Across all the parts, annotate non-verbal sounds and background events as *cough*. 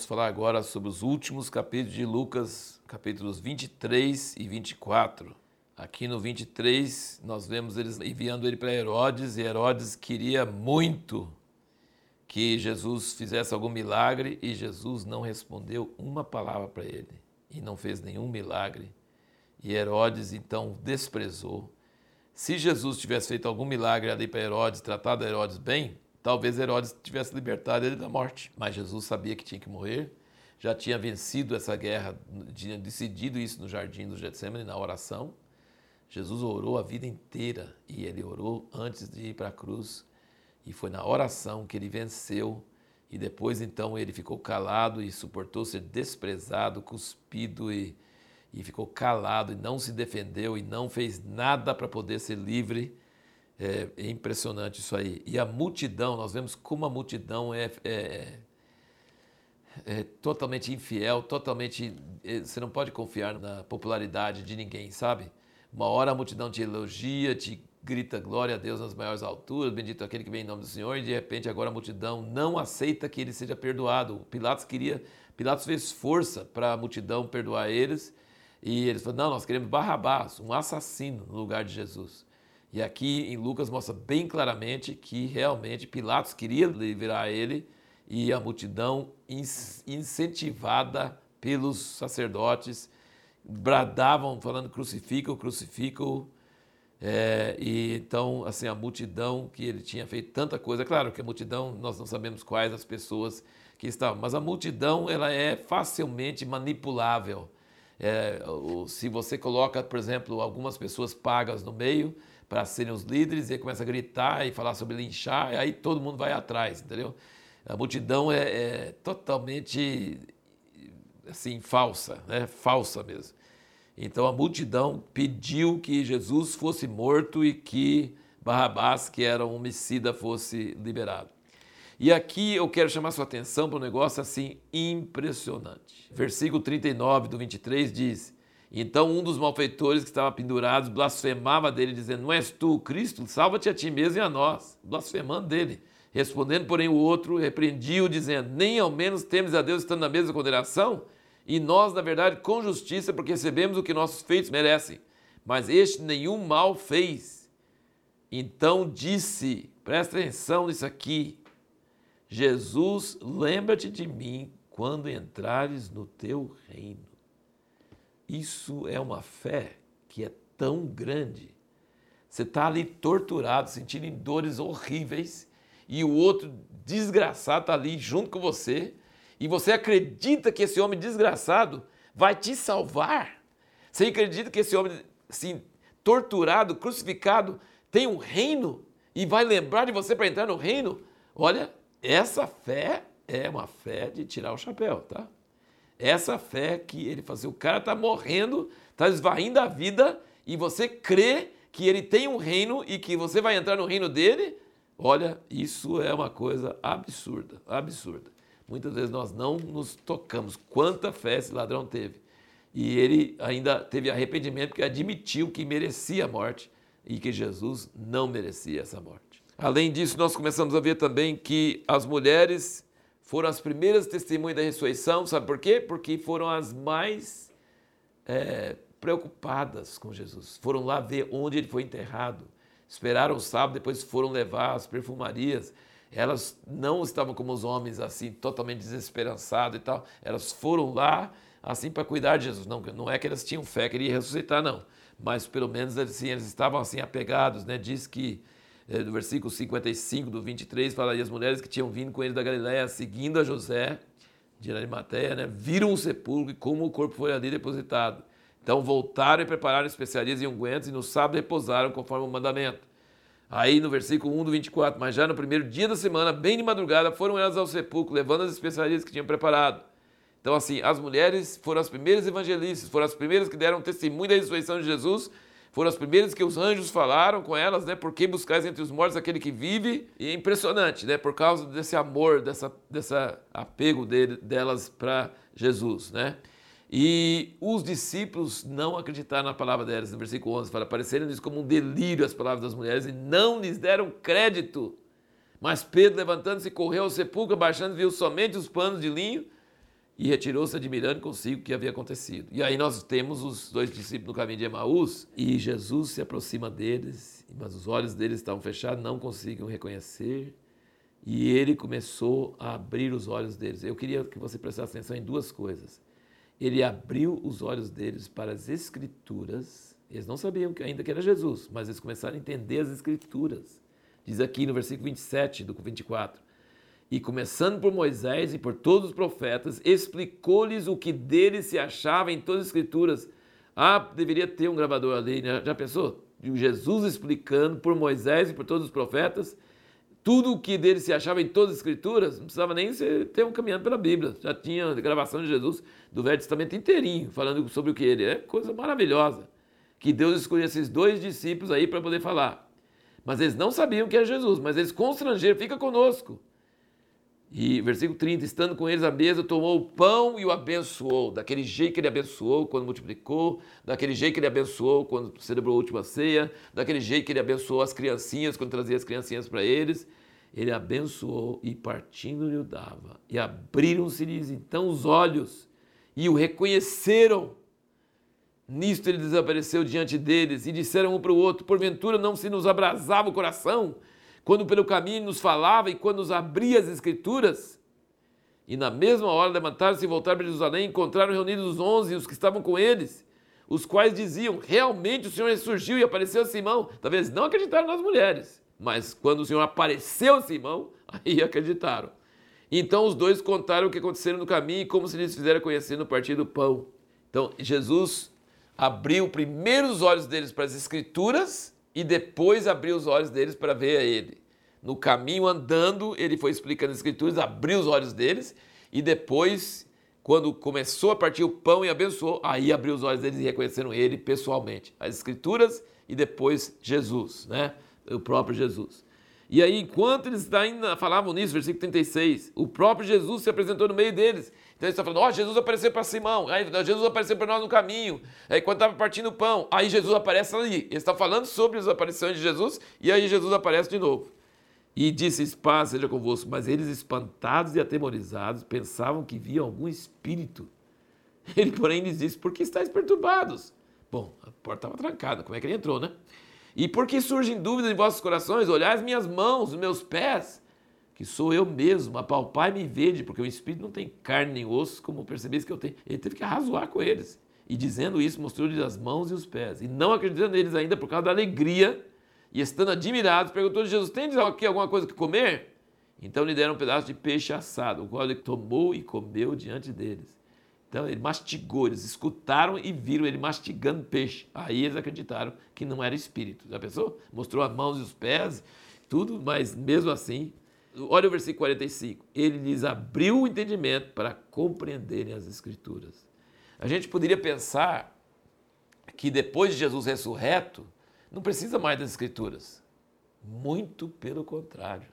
vamos falar agora sobre os últimos capítulos de Lucas, capítulos 23 e 24. Aqui no 23, nós vemos eles enviando ele para Herodes, e Herodes queria muito que Jesus fizesse algum milagre, e Jesus não respondeu uma palavra para ele, e não fez nenhum milagre. E Herodes então desprezou. Se Jesus tivesse feito algum milagre ali para Herodes, tratado Herodes bem, talvez Herodes tivesse libertado ele da morte. Mas Jesus sabia que tinha que morrer, já tinha vencido essa guerra, tinha decidido isso no jardim do Getsemane, na oração. Jesus orou a vida inteira e ele orou antes de ir para a cruz. E foi na oração que ele venceu. E depois, então, ele ficou calado e suportou ser desprezado, cuspido e, e ficou calado e não se defendeu e não fez nada para poder ser livre é, é, impressionante isso aí. E a multidão, nós vemos como a multidão é, é, é totalmente infiel, totalmente. É, você não pode confiar na popularidade de ninguém, sabe? Uma hora a multidão te elogia, te grita glória a Deus nas maiores alturas, bendito aquele que vem em nome do Senhor, e de repente agora a multidão não aceita que ele seja perdoado. Pilatos queria, Pilatos fez força para a multidão perdoar eles, e eles falaram: não, nós queremos Barrabás, um assassino no lugar de Jesus. E aqui em Lucas mostra bem claramente que realmente Pilatos queria livrar ele e a multidão incentivada pelos sacerdotes bradavam falando crucifica-o, crucifica-o. É, e então, assim, a multidão que ele tinha feito tanta coisa, claro que a multidão, nós não sabemos quais as pessoas que estavam, mas a multidão ela é facilmente manipulável. É, se você coloca, por exemplo, algumas pessoas pagas no meio, para serem os líderes, e começa a gritar e falar sobre linchar, aí todo mundo vai atrás, entendeu? A multidão é, é totalmente assim falsa, né? Falsa mesmo. Então a multidão pediu que Jesus fosse morto e que Barrabás, que era um homicida, fosse liberado. E aqui eu quero chamar sua atenção para um negócio assim impressionante. Versículo 39 do 23 diz: então um dos malfeitores que estava pendurados blasfemava dele, dizendo: Não és tu, Cristo? Salva-te a ti mesmo e a nós. Blasfemando dele. Respondendo, porém, o outro repreendia-o, dizendo: Nem ao menos temes a Deus estando na mesma condenação? E nós, na verdade, com justiça, porque recebemos o que nossos feitos merecem. Mas este nenhum mal fez. Então disse: Presta atenção nisso aqui. Jesus, lembra-te de mim quando entrares no teu reino. Isso é uma fé que é tão grande. Você está ali torturado, sentindo dores horríveis, e o outro desgraçado está ali junto com você, e você acredita que esse homem desgraçado vai te salvar. Você acredita que esse homem, assim, torturado, crucificado, tem um reino e vai lembrar de você para entrar no reino? Olha, essa fé é uma fé de tirar o chapéu, tá? Essa fé que ele fazia. O cara está morrendo, está esvaindo a vida e você crê que ele tem um reino e que você vai entrar no reino dele. Olha, isso é uma coisa absurda, absurda. Muitas vezes nós não nos tocamos. Quanta fé esse ladrão teve. E ele ainda teve arrependimento porque admitiu que merecia a morte e que Jesus não merecia essa morte. Além disso, nós começamos a ver também que as mulheres foram as primeiras testemunhas da ressurreição, sabe por quê? Porque foram as mais é, preocupadas com Jesus. Foram lá ver onde ele foi enterrado. Esperaram o sábado, depois foram levar as perfumarias. Elas não estavam como os homens, assim, totalmente desesperançados e tal. Elas foram lá, assim, para cuidar de Jesus. Não, não é que elas tinham fé que ele ia ressuscitar, não. Mas pelo menos assim, eles estavam assim apegados, né? Diz que do versículo 55 do 23, fala aí as mulheres que tinham vindo com ele da Galiléia, seguindo a José, de Arimateia, né, viram o sepulcro e como o corpo foi ali depositado. Então voltaram e prepararam especiarias e ungüentos e no sábado repousaram conforme o mandamento. Aí no versículo 1 do 24, mas já no primeiro dia da semana, bem de madrugada, foram elas ao sepulcro, levando as especiarias que tinham preparado. Então, assim, as mulheres foram as primeiras evangelistas, foram as primeiras que deram testemunho da ressurreição de Jesus foram as primeiras que os anjos falaram com elas, né? Por que buscais entre os mortos aquele que vive? E é impressionante, né? Por causa desse amor, dessa, dessa apego dele, delas para Jesus, né? E os discípulos não acreditaram na palavra delas. No versículo 11 fala, pareceram-lhes como um delírio as palavras das mulheres e não lhes deram crédito. Mas Pedro, levantando-se, correu ao sepulcro, abaixando, viu somente os panos de linho e retirou-se admirando consigo o que havia acontecido. E aí nós temos os dois discípulos no caminho de Emaús e Jesus se aproxima deles, mas os olhos deles estavam fechados, não conseguiam reconhecer. E ele começou a abrir os olhos deles. Eu queria que você prestasse atenção em duas coisas. Ele abriu os olhos deles para as Escrituras. Eles não sabiam ainda que era Jesus, mas eles começaram a entender as Escrituras. Diz aqui no versículo 27 do 24. E começando por Moisés e por todos os profetas, explicou-lhes o que deles se achava em todas as Escrituras. Ah, deveria ter um gravador ali, né? já pensou? Jesus explicando por Moisés e por todos os profetas tudo o que dele se achava em todas as escrituras, não precisava nem ter um caminhando pela Bíblia. Já tinha gravação de Jesus do Velho Testamento inteirinho, falando sobre o que ele é. Coisa maravilhosa. Que Deus escolheu esses dois discípulos aí para poder falar. Mas eles não sabiam que era Jesus, mas eles constrangeram, fica conosco. E versículo 30, estando com eles à mesa, tomou o pão e o abençoou. Daquele jeito que ele abençoou quando multiplicou, daquele jeito que ele abençoou quando celebrou a última ceia, daquele jeito que ele abençoou as criancinhas quando trazia as criancinhas para eles. Ele abençoou e partindo-lhe o dava. E abriram-se-lhes então os olhos e o reconheceram. Nisto ele desapareceu diante deles e disseram um para o outro: Porventura não se nos abrasava o coração quando pelo caminho nos falava e quando nos abria as Escrituras. E na mesma hora levantaram-se e voltaram para Jerusalém, encontraram reunidos os onze e os que estavam com eles, os quais diziam: Realmente o Senhor ressurgiu e apareceu a Simão. Talvez não acreditaram nas mulheres, mas quando o Senhor apareceu a Simão, *laughs* aí acreditaram. Então os dois contaram o que aconteceu no caminho e como se lhes fizera conhecer no partir do pão. Então Jesus abriu primeiro os olhos deles para as Escrituras e depois abriu os olhos deles para ver a ele. No caminho andando, ele foi explicando as escrituras, abriu os olhos deles e depois, quando começou a partir o pão e abençoou, aí abriu os olhos deles e reconheceram ele pessoalmente. As escrituras e depois Jesus, né? O próprio Jesus. E aí, enquanto eles ainda falavam nisso, versículo 36, o próprio Jesus se apresentou no meio deles então ele está falando, ó, oh, Jesus apareceu para Simão, aí Jesus apareceu para nós no caminho, aí quando estava partindo o pão, aí Jesus aparece ali. Ele está falando sobre as aparições de Jesus, e aí Jesus aparece de novo. E disse, paz seja convosco. Mas eles, espantados e atemorizados, pensavam que via algum espírito. Ele, porém, lhes disse, por que estáis perturbados? Bom, a porta estava trancada, como é que ele entrou, né? E por que surgem dúvidas em vossos corações? Olhai as minhas mãos, os meus pés, que sou eu mesmo, apalpai e me vede, porque o Espírito não tem carne nem osso, como percebeis que eu tenho. Ele teve que arrazoar com eles. E dizendo isso, mostrou-lhes as mãos e os pés. E não acreditando neles ainda por causa da alegria, e estando admirados, perguntou de Jesus: Tem aqui alguma coisa que comer? Então lhe deram um pedaço de peixe assado, o qual ele tomou e comeu diante deles. Então ele mastigou, eles escutaram e viram ele mastigando peixe. Aí eles acreditaram que não era espírito. Já pensou? Mostrou as mãos e os pés, tudo, mas mesmo assim Olha o versículo 45. Ele lhes abriu o entendimento para compreenderem as Escrituras. A gente poderia pensar que depois de Jesus ressurreto, não precisa mais das Escrituras. Muito pelo contrário.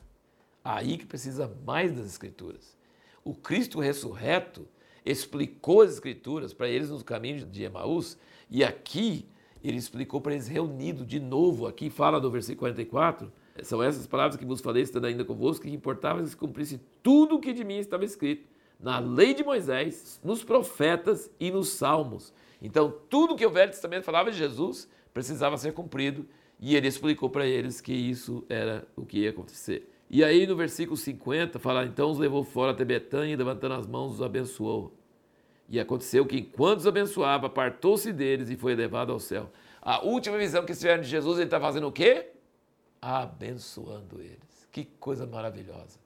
Aí que precisa mais das Escrituras. O Cristo ressurreto explicou as Escrituras para eles nos caminhos de Emaús, e aqui ele explicou para eles reunido de novo. Aqui fala do versículo 44 são essas palavras que vos falei, estando ainda convosco, que importava que se cumprisse tudo o que de mim estava escrito, na lei de Moisés, nos profetas e nos salmos. Então, tudo que o Velho Testamento falava de Jesus precisava ser cumprido, e ele explicou para eles que isso era o que ia acontecer. E aí no versículo 50 fala, então os levou fora até Betânia e levantando as mãos os abençoou. E aconteceu que enquanto os abençoava, apartou-se deles e foi levado ao céu. A última visão que tiveram de Jesus, ele está fazendo o quê? abençoando eles. Que coisa maravilhosa.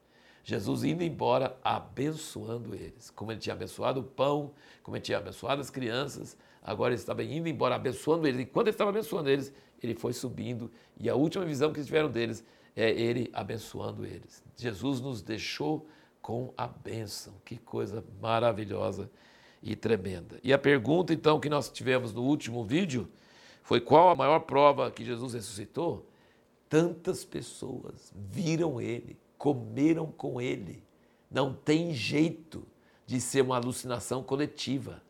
Jesus indo embora abençoando eles. Como ele tinha abençoado o pão, como ele tinha abençoado as crianças, agora ele estava indo embora abençoando eles. Enquanto ele estava abençoando eles, ele foi subindo. E a última visão que tiveram deles é ele abençoando eles. Jesus nos deixou com a bênção. Que coisa maravilhosa e tremenda. E a pergunta, então, que nós tivemos no último vídeo foi qual a maior prova que Jesus ressuscitou? Tantas pessoas viram ele, comeram com ele. Não tem jeito de ser uma alucinação coletiva.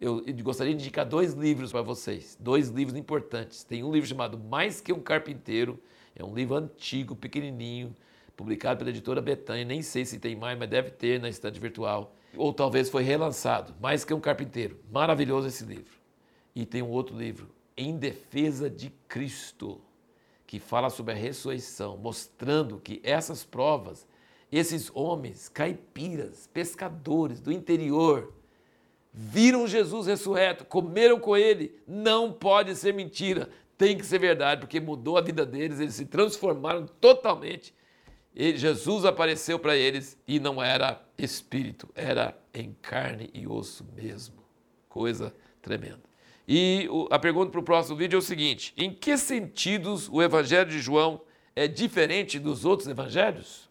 Eu, gostaria de indicar dois livros para vocês, dois livros importantes. Tem um livro chamado Mais que um Carpinteiro, é um livro antigo, pequenininho, publicado pela editora Betânia, nem sei se tem mais, mas deve ter na estante virtual. Ou talvez foi relançado, Mais que um Carpinteiro. Maravilhoso esse livro. E tem um outro livro, Em Defesa de Cristo, que fala sobre a ressurreição, mostrando que essas provas, esses homens caipiras, pescadores do interior, viram Jesus ressurreto, comeram com ele, não pode ser mentira, tem que ser verdade, porque mudou a vida deles, eles se transformaram totalmente. E Jesus apareceu para eles e não era espírito, era em carne e osso mesmo. Coisa tremenda. E a pergunta para o próximo vídeo é o seguinte: em que sentidos o Evangelho de João é diferente dos outros evangelhos?